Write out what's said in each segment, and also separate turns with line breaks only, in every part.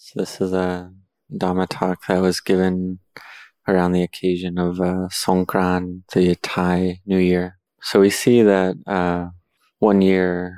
So this is a Dhamma talk that was given around the occasion of uh, Songkran, the Thai New Year. So we see that uh, one year,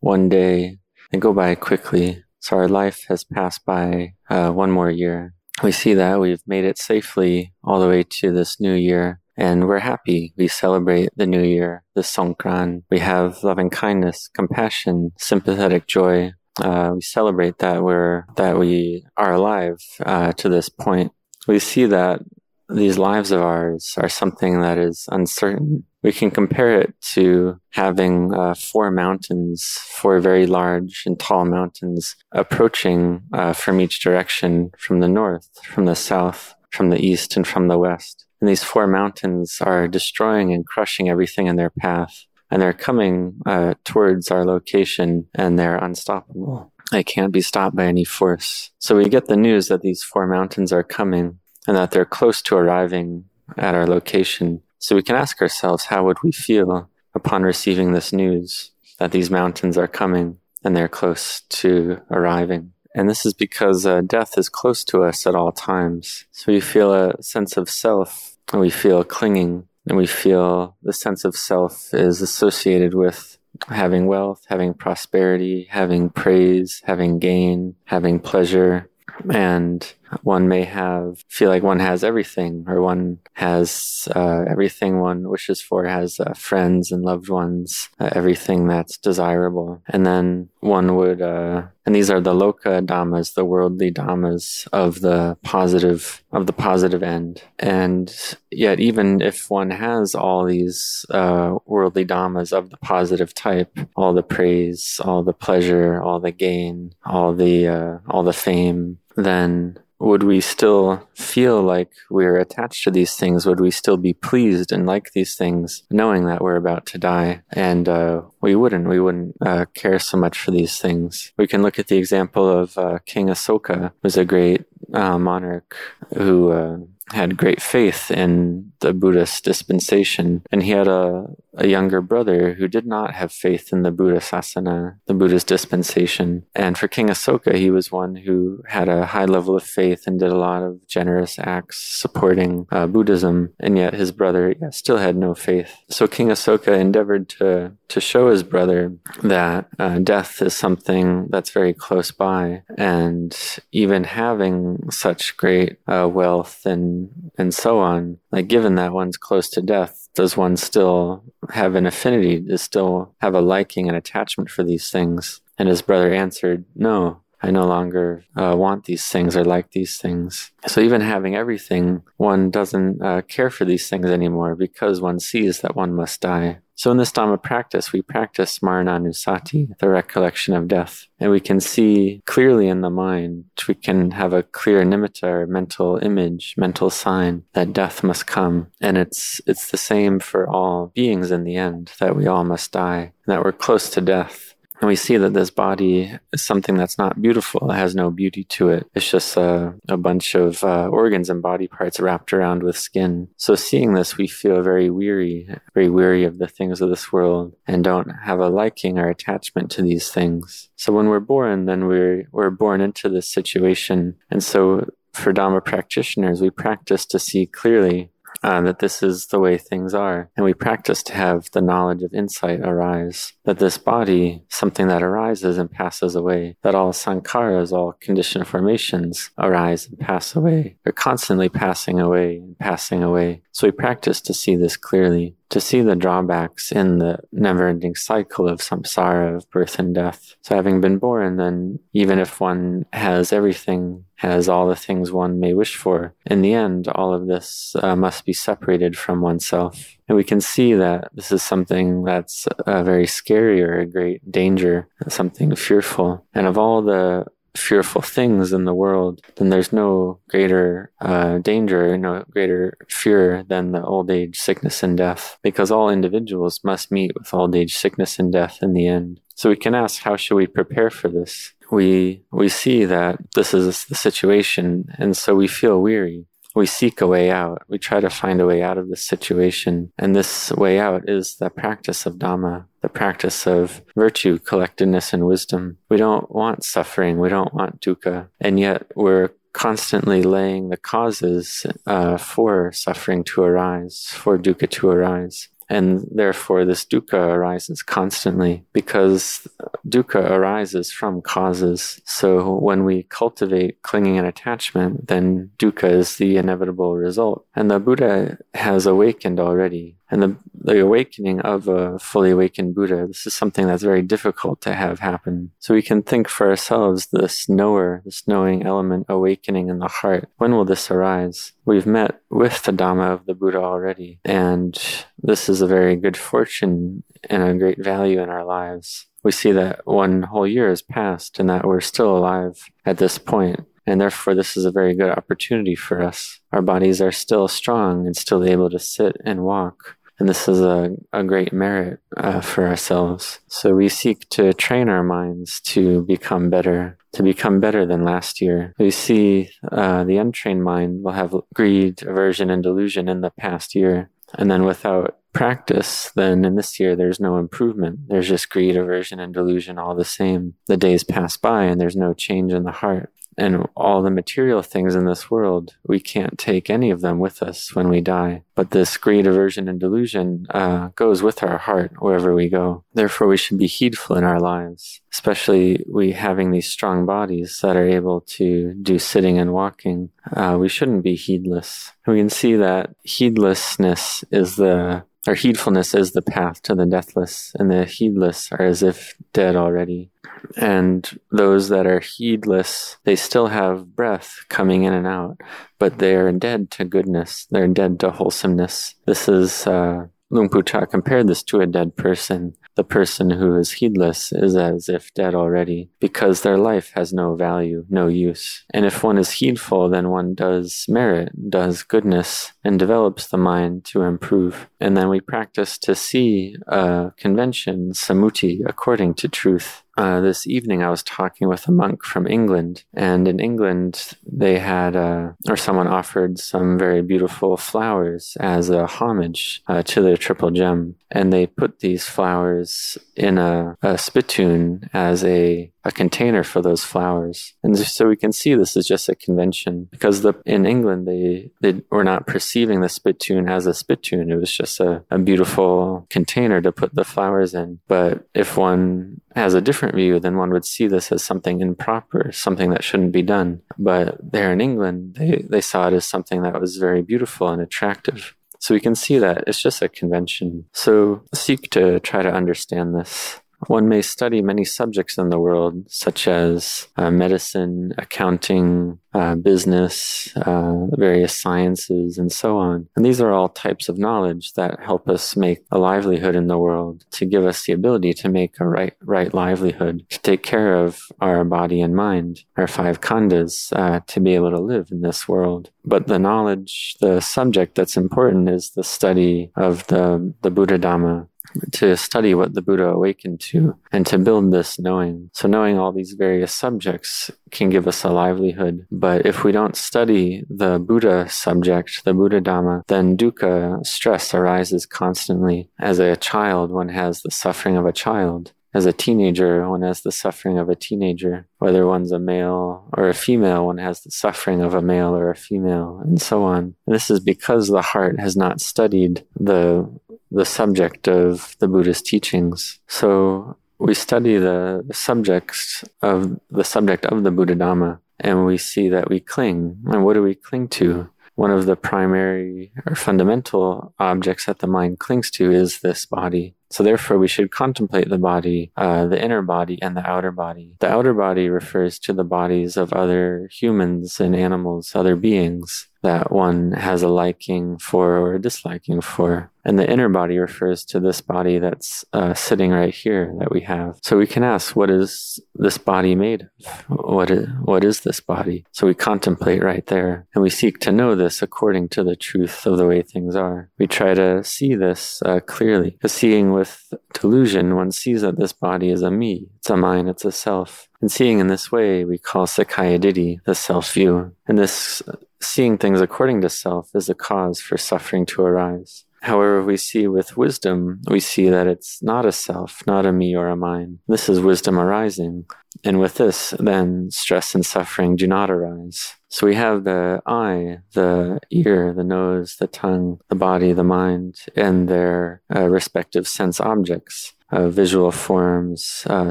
one day, they go by quickly. So our life has passed by uh, one more year. We see that we've made it safely all the way to this new year. And we're happy. We celebrate the new year, the Songkran. We have loving kindness, compassion, sympathetic joy, uh, we celebrate that we're that we are alive uh, to this point. We see that these lives of ours are something that is uncertain. We can compare it to having uh, four mountains, four very large and tall mountains approaching uh, from each direction, from the north, from the south, from the east, and from the west. And these four mountains are destroying and crushing everything in their path and they're coming uh, towards our location and they're unstoppable. They can't be stopped by any force. So we get the news that these four mountains are coming and that they're close to arriving at our location. So we can ask ourselves, how would we feel upon receiving this news that these mountains are coming and they're close to arriving? And this is because uh, death is close to us at all times. So we feel a sense of self and we feel clinging and we feel the sense of self is associated with having wealth, having prosperity, having praise, having gain, having pleasure, and one may have feel like one has everything or one has uh, everything one wishes for has uh, friends and loved ones uh, everything that's desirable. And then one would uh, and these are the loka dhammas the worldly dhammas of the positive of the positive end. And yet even if one has all these uh, worldly dhammas of the positive type all the praise all the pleasure all the gain all the uh, all the fame then would we still feel like we're attached to these things? Would we still be pleased and like these things, knowing that we're about to die? And uh, we wouldn't. We wouldn't uh, care so much for these things. We can look at the example of uh, King Asoka, who's a great uh, monarch who uh, had great faith in the Buddhist dispensation, and he had a, a younger brother who did not have faith in the Buddha Sasana, the Buddhist dispensation. And for King Asoka, he was one who had a high level of faith and did a lot of generous acts supporting uh, Buddhism, and yet his brother still had no faith. So King Asoka endeavored to to show his brother that uh, death is something that's very close by, and even having such great uh, wealth and and so on. Like, given that one's close to death, does one still have an affinity? Does still have a liking and attachment for these things? And his brother answered, No, I no longer uh, want these things or like these things. So even having everything, one doesn't uh, care for these things anymore because one sees that one must die. So in this Dhamma practice, we practice Marananusati, the recollection of death, and we can see clearly in the mind, we can have a clear nimitta or mental image, mental sign that death must come. And it's, it's the same for all beings in the end, that we all must die, and that we're close to death and we see that this body is something that's not beautiful. It has no beauty to it. It's just a, a bunch of uh, organs and body parts wrapped around with skin. So seeing this, we feel very weary, very weary of the things of this world and don't have a liking or attachment to these things. So when we're born, then we're, we're born into this situation. And so for Dhamma practitioners, we practice to see clearly uh, that this is the way things are. And we practice to have the knowledge of insight arise, that this body, something that arises and passes away, that all sankharas, all conditioned formations arise and pass away. They're constantly passing away and passing away. So we practice to see this clearly to see the drawbacks in the never ending cycle of samsara of birth and death. So having been born, then even if one has everything, has all the things one may wish for, in the end, all of this uh, must be separated from oneself. And we can see that this is something that's uh, very scary or a great danger, something fearful. And of all the fearful things in the world, then there's no greater uh, danger, no greater fear than the old age, sickness, and death, because all individuals must meet with old age, sickness, and death in the end. So we can ask, how should we prepare for this? We we see that this is the situation, and so we feel weary we seek a way out. We try to find a way out of this situation. And this way out is the practice of Dhamma. The practice of virtue, collectedness, and wisdom. We don't want suffering. We don't want dukkha. And yet we're constantly laying the causes uh, for suffering to arise, for dukkha to arise. And therefore, this dukkha arises constantly because dukkha arises from causes. So when we cultivate clinging and attachment, then dukkha is the inevitable result. And the Buddha has awakened already. And the, the awakening of a fully awakened Buddha, this is something that's very difficult to have happen. So we can think for ourselves this knower, this knowing element awakening in the heart. When will this arise? We've met with the Dhamma of the Buddha already, and this is a very good fortune and a great value in our lives. We see that one whole year has passed and that we're still alive at this point. And therefore, this is a very good opportunity for us. Our bodies are still strong and still able to sit and walk. And this is a, a great merit uh, for ourselves. So we seek to train our minds to become better, to become better than last year. We see uh, the untrained mind will have greed, aversion, and delusion in the past year. And then without practice, then in this year, there's no improvement. There's just greed, aversion, and delusion all the same. The days pass by and there's no change in the heart and all the material things in this world, we can't take any of them with us when we die. But this greed, aversion, and delusion uh, goes with our heart wherever we go. Therefore, we should be heedful in our lives, especially we having these strong bodies that are able to do sitting and walking. Uh, we shouldn't be heedless. We can see that heedlessness is the or heedfulness is the path to the deathless, and the heedless are as if dead already. And those that are heedless, they still have breath coming in and out, but they are dead to goodness. They're dead to wholesomeness. This is, uh, Luang Pu Cha compared this to a dead person. The person who is heedless is as if dead already, because their life has no value, no use. And if one is heedful, then one does merit, does goodness, and develops the mind to improve. And then we practice to see a convention, samuti, according to truth. Uh, this evening, I was talking with a monk from England, and in England, they had, uh, or someone offered some very beautiful flowers as a homage uh, to their triple gem. And they put these flowers in a, a spittoon as a a container for those flowers. And so we can see this is just a convention because the, in England, they, they were not perceiving the spittoon as a spittoon. It was just a, a beautiful container to put the flowers in. But if one has a different view, then one would see this as something improper, something that shouldn't be done. But there in England, they, they saw it as something that was very beautiful and attractive. So we can see that it's just a convention. So seek to try to understand this. One may study many subjects in the world, such as uh, medicine, accounting, uh, business, uh, various sciences, and so on. And these are all types of knowledge that help us make a livelihood in the world, to give us the ability to make a right, right livelihood, to take care of our body and mind, our five khandhas, uh, to be able to live in this world. But the knowledge, the subject that's important is the study of the, the Buddha Dhamma, to study what the Buddha awakened to and to build this knowing. So knowing all these various subjects can give us a livelihood. But if we don't study the Buddha subject, the Buddha Dhamma, then dukkha, stress arises constantly. As a child, one has the suffering of a child. As a teenager, one has the suffering of a teenager. Whether one's a male or a female, one has the suffering of a male or a female, and so on. And this is because the heart has not studied the the subject of the Buddhist teachings. So we study the, subjects of the subject of the Buddha Dhamma and we see that we cling. And what do we cling to? One of the primary or fundamental objects that the mind clings to is this body. So therefore, we should contemplate the body, uh, the inner body and the outer body. The outer body refers to the bodies of other humans and animals, other beings that one has a liking for or a disliking for. And the inner body refers to this body that's uh, sitting right here that we have. So we can ask, what is this body made of? What is, what is this body? So we contemplate right there and we seek to know this according to the truth of the way things are. We try to see this uh, clearly. Because seeing with delusion, one sees that this body is a me, it's a mine, it's a self. And seeing in this way, we call Sakkaya Ditthi, the self view. And this seeing things according to self is a cause for suffering to arise. However, we see with wisdom, we see that it's not a self, not a me or a mine. This is wisdom arising. And with this, then stress and suffering do not arise. So we have the eye, the ear, the nose, the tongue, the body, the mind, and their uh, respective sense objects uh, visual forms, uh,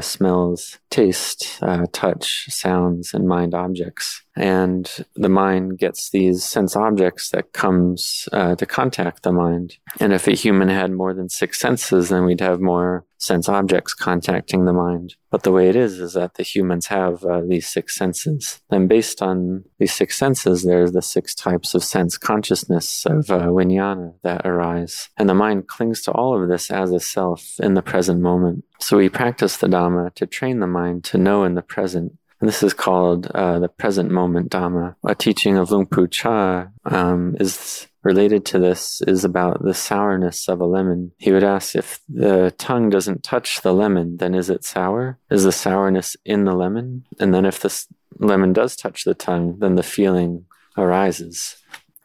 smells, taste, uh, touch, sounds, and mind objects. And the mind gets these sense objects that comes uh, to contact the mind. And if a human had more than six senses, then we'd have more sense objects contacting the mind. But the way it is, is that the humans have uh, these six senses. And based on these six senses, there's the six types of sense consciousness of uh, vijnana that arise. And the mind clings to all of this as a self in the present moment. So we practice the Dhamma to train the mind to know in the present and this is called uh, the present moment Dhamma. A teaching of Luang Pu Cha um, is related to this is about the sourness of a lemon. He would ask if the tongue doesn't touch the lemon, then is it sour? Is the sourness in the lemon? And then if the lemon does touch the tongue, then the feeling arises.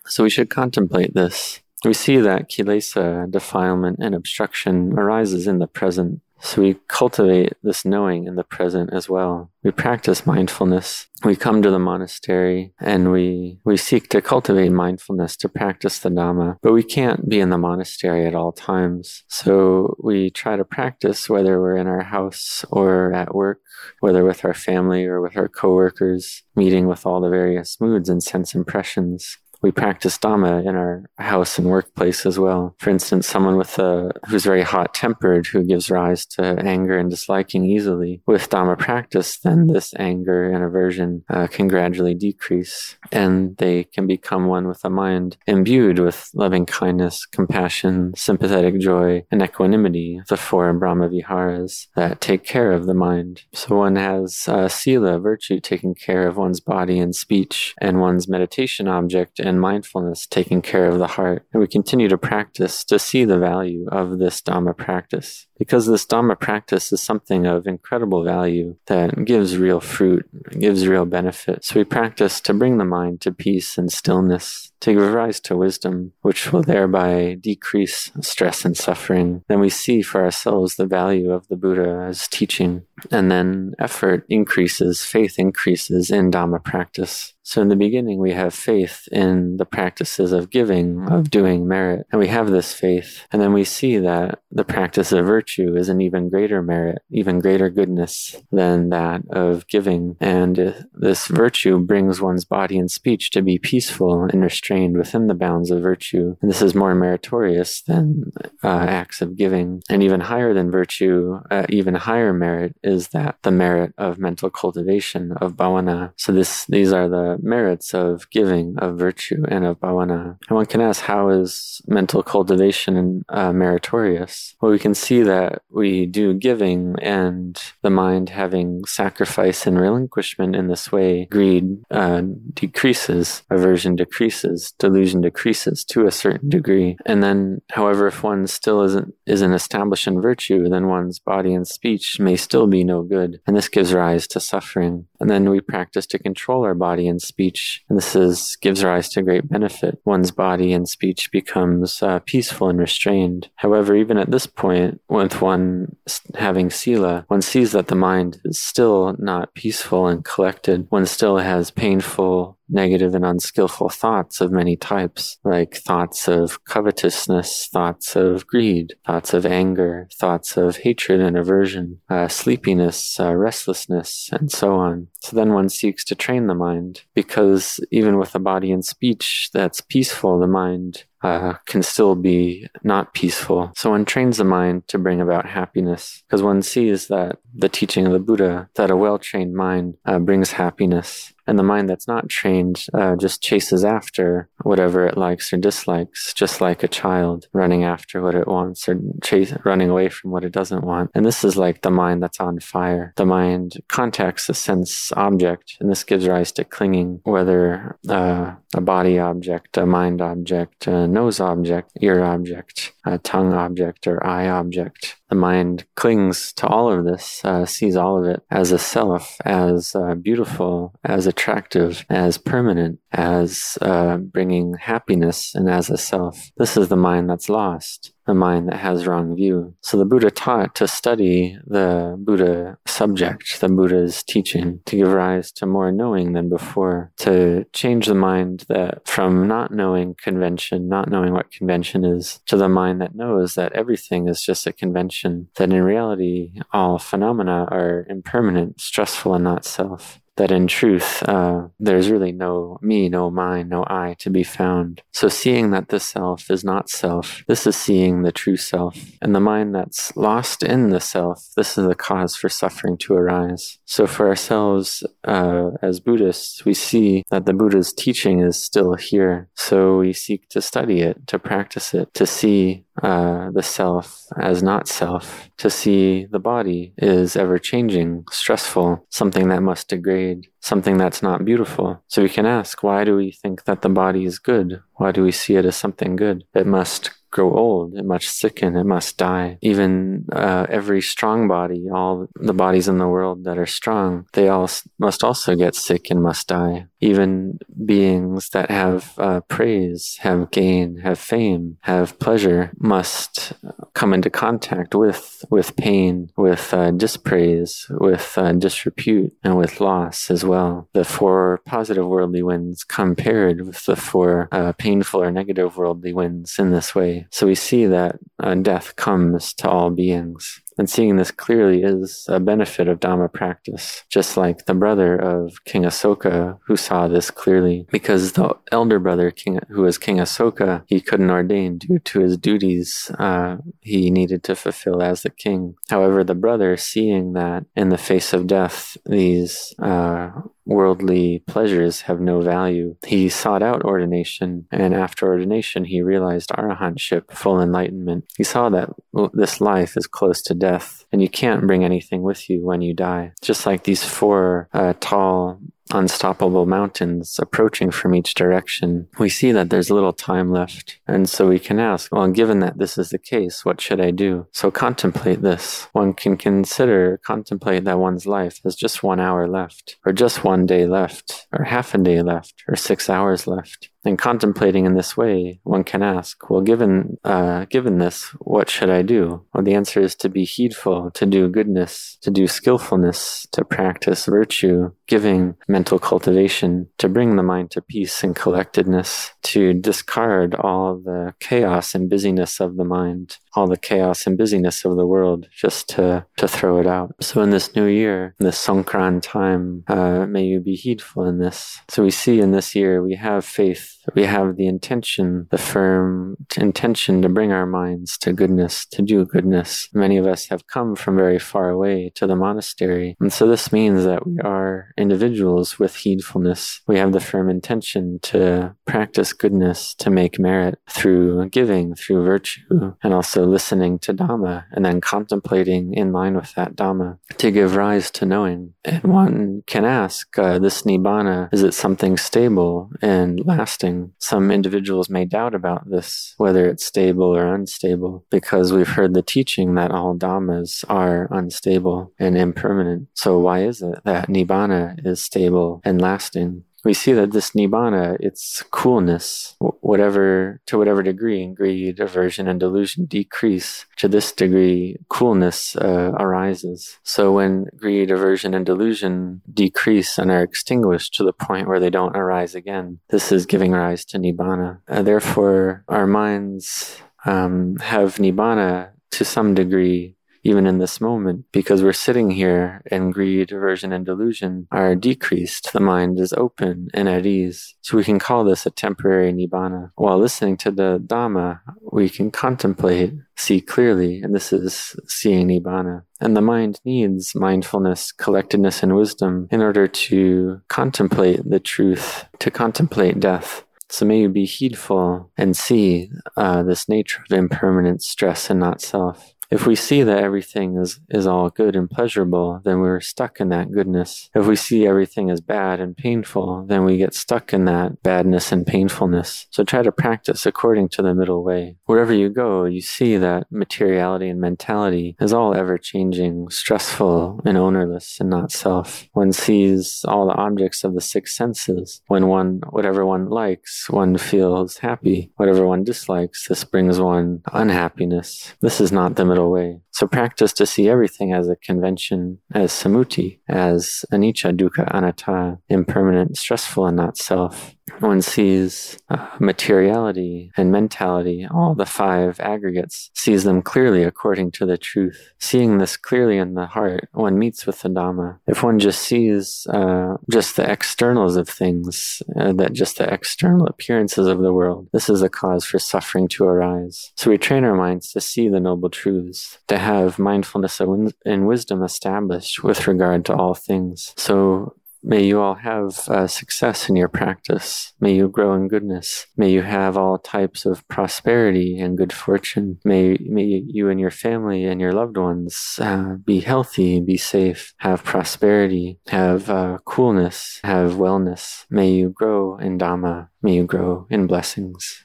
So we should contemplate this. We see that kilesa, defilement, and obstruction arises in the present so we cultivate this knowing in the present as well. We practice mindfulness. We come to the monastery and we, we seek to cultivate mindfulness to practice the Dhamma, but we can't be in the monastery at all times. So we try to practice whether we're in our house or at work, whether with our family or with our coworkers, meeting with all the various moods and sense impressions we practice Dhamma in our house and workplace as well. For instance, someone with a, who's very hot tempered, who gives rise to anger and disliking easily, with Dhamma practice, then this anger and aversion uh, can gradually decrease and they can become one with a mind imbued with loving kindness, compassion, sympathetic joy, and equanimity, the four Brahma Viharas that take care of the mind. So one has uh, sila, virtue, taking care of one's body and speech, and one's meditation object and and mindfulness taking care of the heart. And we continue to practice to see the value of this Dhamma practice. Because this Dhamma practice is something of incredible value that gives real fruit, gives real benefit. So we practice to bring the mind to peace and stillness, to give rise to wisdom, which will thereby decrease stress and suffering. Then we see for ourselves the value of the Buddha as teaching. And then effort increases, faith increases in Dhamma practice. So in the beginning, we have faith in the practices of giving, of doing merit, and we have this faith. And then we see that the practice of virtue is an even greater merit, even greater goodness than that of giving. And this virtue brings one's body and speech to be peaceful and restrained within the bounds of virtue. And this is more meritorious than uh, acts of giving. And even higher than virtue, uh, even higher merit is that the merit of mental cultivation, of bhavana. So this, these are the merits of giving, of virtue, and of bhavana. And one can ask, how is mental cultivation uh, meritorious? Well, we can see that we do giving and the mind having sacrifice and relinquishment in this way, greed uh, decreases, aversion decreases, delusion decreases to a certain degree. And then, however, if one still isn't isn't established in virtue, then one's body and speech may still be no good, and this gives rise to suffering. And then we practice to control our body and speech. And this is, gives rise to great benefit. One's body and speech becomes uh, peaceful and restrained. However, even at this point, with one having sila, one sees that the mind is still not peaceful and collected. One still has painful negative and unskillful thoughts of many types, like thoughts of covetousness, thoughts of greed, thoughts of anger, thoughts of hatred and aversion, uh, sleepiness, uh, restlessness, and so on. So then one seeks to train the mind because even with a body and speech that's peaceful, the mind uh, can still be not peaceful. So one trains the mind to bring about happiness because one sees that the teaching of the Buddha, that a well trained mind uh, brings happiness. And the mind that's not trained uh, just chases after whatever it likes or dislikes, just like a child running after what it wants or chase, running away from what it doesn't want. And this is like the mind that's on fire. The mind contacts a sense object, and this gives rise to clinging, whether uh, a body object, a mind object, a nose object, ear object, a tongue object or eye object. The mind clings to all of this, uh, sees all of it as a self, as uh, beautiful, as attractive, as permanent, as uh, bringing happiness, and as a self. This is the mind that's lost the mind that has wrong view. So the Buddha taught to study the Buddha subject, the Buddha's teaching, to give rise to more knowing than before, to change the mind that from not knowing convention, not knowing what convention is, to the mind that knows that everything is just a convention, that in reality all phenomena are impermanent, stressful, and not self that in truth, uh, there's really no me, no mine, no I to be found. So seeing that the self is not self, this is seeing the true self. And the mind that's lost in the self, this is the cause for suffering to arise. So for ourselves, uh, as Buddhists, we see that the Buddha's teaching is still here. So we seek to study it, to practice it, to see uh, the self as not self, to see the body is ever changing, stressful, something that must degrade, something that's not beautiful. So we can ask, why do we think that the body is good? Why do we see it as something good? It must grow old, it must sicken, it must die. Even uh, every strong body, all the bodies in the world that are strong, they all must also get sick and must die. Even beings that have uh, praise, have gain, have fame, have pleasure, must come into contact with with pain, with uh, dispraise, with uh, disrepute, and with loss as well. The four positive worldly winds compared with the four uh, painful or negative worldly winds in this way. So we see that uh, death comes to all beings. And seeing this clearly is a benefit of Dhamma practice, just like the brother of King Asoka who saw this clearly. Because the elder brother, King, who was King Asoka, he couldn't ordain due to his duties uh, he needed to fulfill as the king. However, the brother, seeing that in the face of death, these uh, worldly pleasures have no value. He sought out ordination, and after ordination, he realized arahantship, full enlightenment. He saw that this life is close to death, and you can't bring anything with you when you die. Just like these four uh, tall unstoppable mountains approaching from each direction, we see that there's little time left. And so we can ask, well, given that this is the case, what should I do? So contemplate this. One can consider, contemplate that one's life has just one hour left, or just one day left, or half a day left, or six hours left. And contemplating in this way, one can ask, well, given, uh, given this, what should I do? Well, the answer is to be heedful, to do goodness, to do skillfulness, to practice virtue, giving mental cultivation, to bring the mind to peace and collectedness, to discard all the chaos and busyness of the mind, all the chaos and busyness of the world, just to, to throw it out. So in this new year, in this Songkran time, uh, may you be heedful in this. So we see in this year, we have faith we have the intention, the firm intention to bring our minds to goodness, to do goodness. Many of us have come from very far away to the monastery. And so this means that we are individuals with heedfulness. We have the firm intention to practice goodness, to make merit through giving, through virtue, and also listening to Dhamma and then contemplating in line with that Dhamma to give rise to knowing. And one can ask, uh, this Nibbana, is it something stable and lasting? Some individuals may doubt about this, whether it's stable or unstable, because we've heard the teaching that all dhammas are unstable and impermanent. So why is it that nibbana is stable and lasting? We see that this nibbana, its coolness, whatever to whatever degree greed, aversion, and delusion decrease, to this degree coolness uh, arises. So when greed, aversion, and delusion decrease and are extinguished to the point where they don't arise again, this is giving rise to nibbana. Uh, therefore, our minds um, have nibbana to some degree even in this moment, because we're sitting here and greed, aversion, and delusion are decreased. The mind is open and at ease. So we can call this a temporary nibbana. While listening to the Dhamma, we can contemplate, see clearly, and this is seeing nibbana. And the mind needs mindfulness, collectedness, and wisdom in order to contemplate the truth, to contemplate death. So may you be heedful and see uh, this nature of impermanent stress and not self. If we see that everything is, is all good and pleasurable, then we're stuck in that goodness. If we see everything as bad and painful, then we get stuck in that badness and painfulness. So try to practice according to the middle way. Wherever you go, you see that materiality and mentality is all ever changing, stressful and ownerless and not self. One sees all the objects of the six senses. When one, whatever one likes, one feels happy. Whatever one dislikes, this brings one unhappiness. This is not the middle way. So practice to see everything as a convention, as samuti, as anicca, dukkha, anatta, impermanent, stressful, and not self. One sees uh, materiality and mentality, all the five aggregates, sees them clearly according to the truth. Seeing this clearly in the heart, one meets with the Dhamma. If one just sees uh, just the externals of things, uh, that just the external appearances of the world, this is a cause for suffering to arise. So we train our minds to see the noble truths, to have mindfulness and wisdom established with regard to all things. So May you all have uh, success in your practice. May you grow in goodness. May you have all types of prosperity and good fortune. May, may you and your family and your loved ones uh, be healthy, be safe, have prosperity, have uh, coolness, have wellness. May you grow in Dhamma. May you grow in blessings.